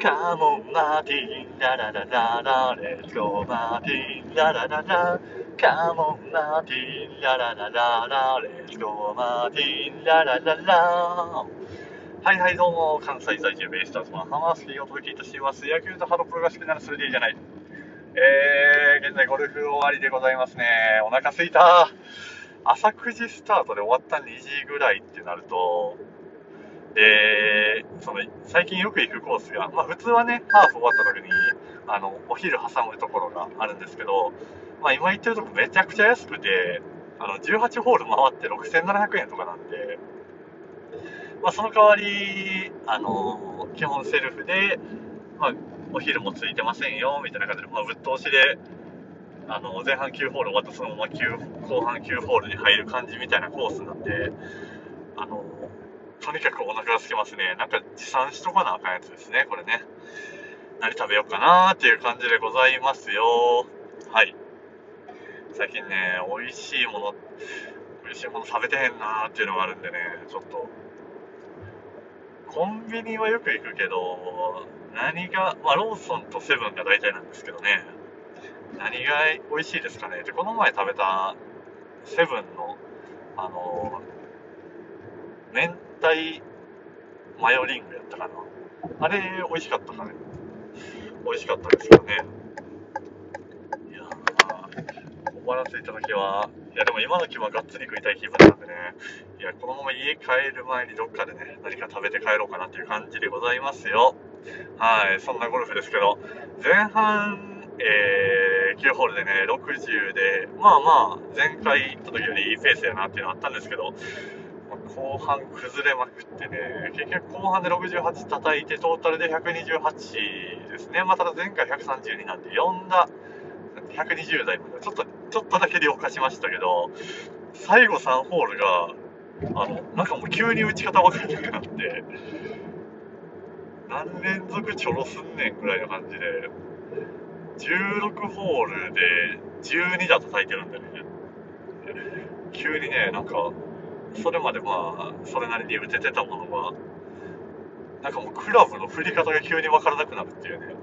カモンマーティン、ラララララ、レッツゴーマーティン、ララララ、カモンマーティン、ラララララ、レッツゴーマーティン、ララララ。はいはいどうも、関西在住ベイスターズのハマースキーをお届けいたします。野球とハロプロが好きならそれでいいじゃない。えー、現在ゴルフ終わりでございますね。お腹すいた。朝9時スタートで終わった2時ぐらいってなると、で、その、最近よく行くコースが、まあ普通はね、ハーフ終わった時に、あの、お昼挟むところがあるんですけど、まあ今行ってるとこめちゃくちゃ安くて、あの、18ホール回って6700円とかなんで、まあその代わり、あの、基本セルフで、まあお昼もついてませんよ、みたいな感じで、まあぶっ通しで、あの、前半9ホール終わったそのまま9、後半9ホールに入る感じみたいなコースなんで、にかくお腹が空きますね。なんか持参しとかなあかんやつですね、これね。何食べようかなーっていう感じでございますよ。はい。最近ね、美味しいもの、美味しいもの食べてへんなーっていうのがあるんでね、ちょっと。コンビニはよく行くけど、何が、まあ、ローソンとセブンが大体なんですけどね、何が美味しいですかね。で、この前食べたセブンの、あのー、明太マヨリングやったかな。あれ、美味しかったかね。美味しかったですよね。いやー、小腹ついた時は、いやでも今の気はがっつり食いたい気分なんでね、いや、このまま家帰る前にどっかでね、何か食べて帰ろうかなっていう感じでございますよ。はい、そんなゴルフですけど、前半、えー、9ホールでね、60で、まあまあ、前回行った時よりいいペースやなっていうのあったんですけど、後半崩れまくってね、結局後半で68叩いて、トータルで128ですね。まあ、ただ前回132なんで、4打、120台まで、ちょっと、ちょっとだけで犯しましたけど、最後3ホールが、あの、なんかもう急に打ち方分からなくなって、何連続チョロすんねんぐらいの感じで、16ホールで12打叩いてるんでね、急にね、なんか、それまでまあ、それなりに打ててたものが、なんかもうクラブの振り方が急に分からなくなるっていうね。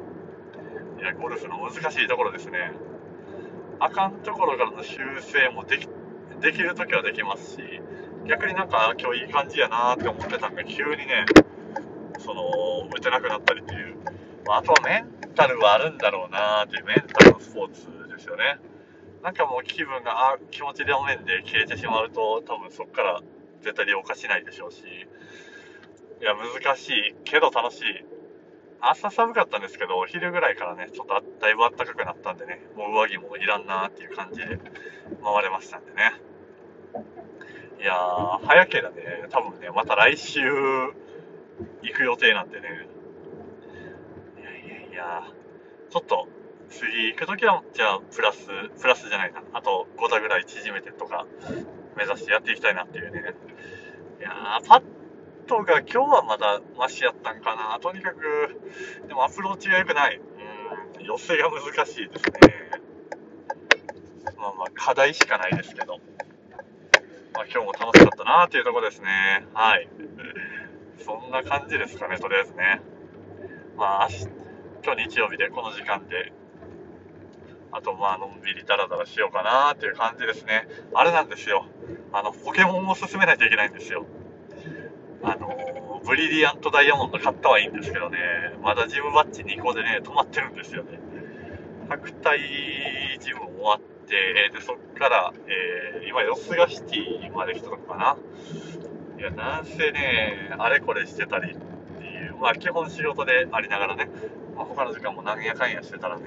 いや、ゴルフの難しいところですね。あかんところからの修正もでき、できるときはできますし、逆になんか今日いい感じやなって思ってたんが急にね、その、打てなくなったりっていう。まあ、あとはメンタルはあるんだろうなっていうメンタルのスポーツですよね。なんかもう気分が、あ、気持ち両面で消えてしまうと、多分そこから絶対利用化しないでしょうし、いや、難しいけど楽しい。朝寒かったんですけど、お昼ぐらいからね、ちょっとだいぶ暖かくなったんでね、もう上着もいらんなーっていう感じで回れましたんでね。いやー、早ければね、多分ね、また来週行く予定なんでね。いやいやいや、ちょっと次行くときは、じゃあ、プラス、プラスじゃないな。あと5打ぐらい縮めてとか、目指してやっていきたいなっていうね。いやー、パットが今日はまだマシやったんかな。とにかく、でもアプローチが良くない。うん、寄せが難しいですね。まあまあ、課題しかないですけど。まあ今日も楽しかったなっていうとこですね。はい。そんな感じですかね、とりあえずね。まあ、今日日曜日でこの時間であと、まあ、のんびりダラダラしようかなっていう感じですね。あれなんですよ。あの、ポケモンを進めないといけないんですよ。あの、ブリリアントダイヤモンド買ったはいいんですけどね、まだジムバッジ2個でね、止まってるんですよね。白体ジム終わって、で、そっから、えー、今、ヨスガシティまで来たのかな。いや、なんせね、あれこれしてたりっていう、まあ、基本仕事でありながらね、まあ、他の時間もなんやかんやしてたらね、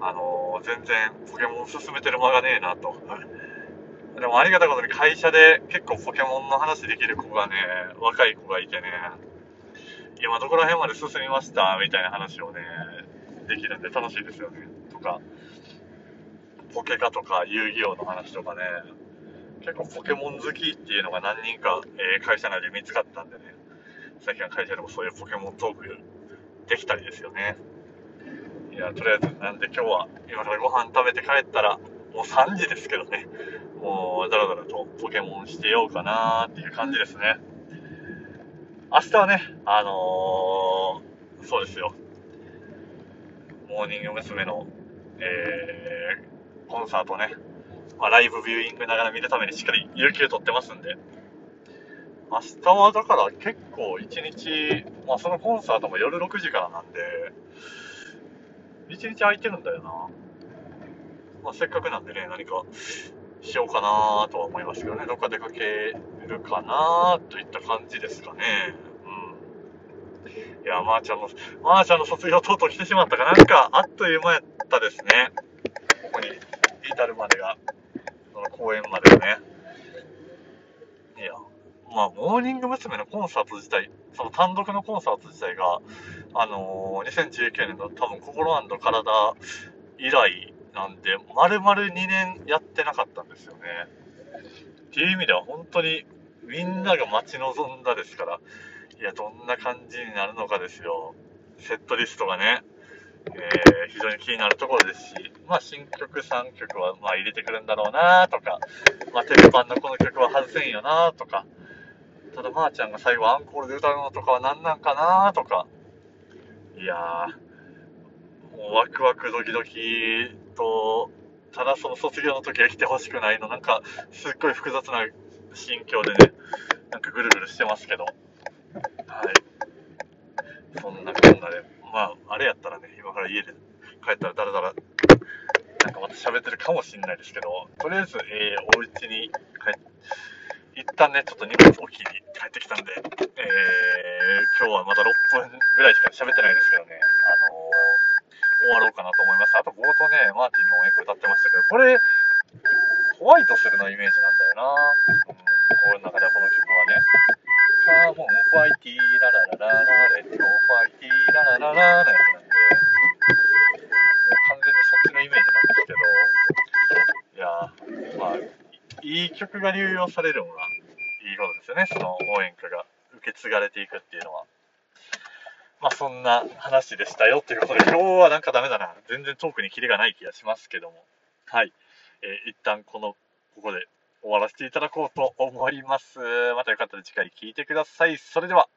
あのー、全然ポケモン進めてる間がねえなと。でもありがたいことに会社で結構ポケモンの話できる子がね、若い子がいてね、今どこら辺まで進みましたみたいな話をね、できるんで楽しいですよね。とか、ポケカとか遊戯王の話とかね、結構ポケモン好きっていうのが何人か、えー、会社内で見つかったんでね、最近は会社でもそういうポケモントークできたりですよね。いや、とりあえず、なんで今日は、今からご飯食べて帰ったら、もう3時ですけどね、もう、だらだらとポケモンしてようかなっていう感じですね。明日はね、あのー、そうですよ。モーニング娘。の、えー、コンサートね、まあ、ライブビューイングながら見るためにしっかり有給取ってますんで、明日はだから結構一日、まあそのコンサートも夜6時からなんで、一日空いてるんだよな。まあせっかくなんでね、何かしようかなとは思いますけどね、どっか出かけるかなといった感じですかね。うん。いや、まー、あ、ちゃんの、まー、あ、ちゃんの卒業とうとう来てしまったかなんか、あっという間やったですね。ここに至るまでが、その公演までがね。いや、まあ、モーニング娘。のコンサート自体、その単独のコンサート自体が、あのー、2019年の多分、心体以来なんで、丸々2年やってなかったんですよね。っていう意味では本当にみんなが待ち望んだですから、いや、どんな感じになるのかですよ。セットリストがね、えー、非常に気になるところですし、まあ、新曲3曲は、まあ、入れてくるんだろうなとか、まあ、テレパンのこの曲は外せんよなとか、ただ、まー、ちゃんが最後アンコールで歌うのとかは何なんかなとか、いやー、もうワクワクドキドキと、ただその卒業の時は来てほしくないの、なんか、すっごい複雑な心境でね、なんかぐるぐるしてますけど、はい。そんなこんなで、まあ、あれやったらね、今から家で帰ったらだらだら、なんかまた喋ってるかもしんないですけど、とりあえず、えー、お家に帰って、一旦ね、ちょっと荷物置きに帰ってきたんで、えー、今日はまだ6分ぐらいしか喋ってないですけどね、あのー終わろうかなと思います。あと冒頭ね、マーティンの音楽歌ってましたけど、これ、ホワイトするのイメージなんだよな。うん、俺の中ではこの曲はね。カーボンファイティーラララララ、レッドファイティーララララのやついい曲が流用されるのがいいことですよね、その応援歌が受け継がれていくっていうのは。まあそんな話でしたよということで、今日はなんかダメだな。全然トークにキレがない気がしますけども。はい。えー、一旦この、ここで終わらせていただこうと思います。またよかったら次回聞いてください。それでは。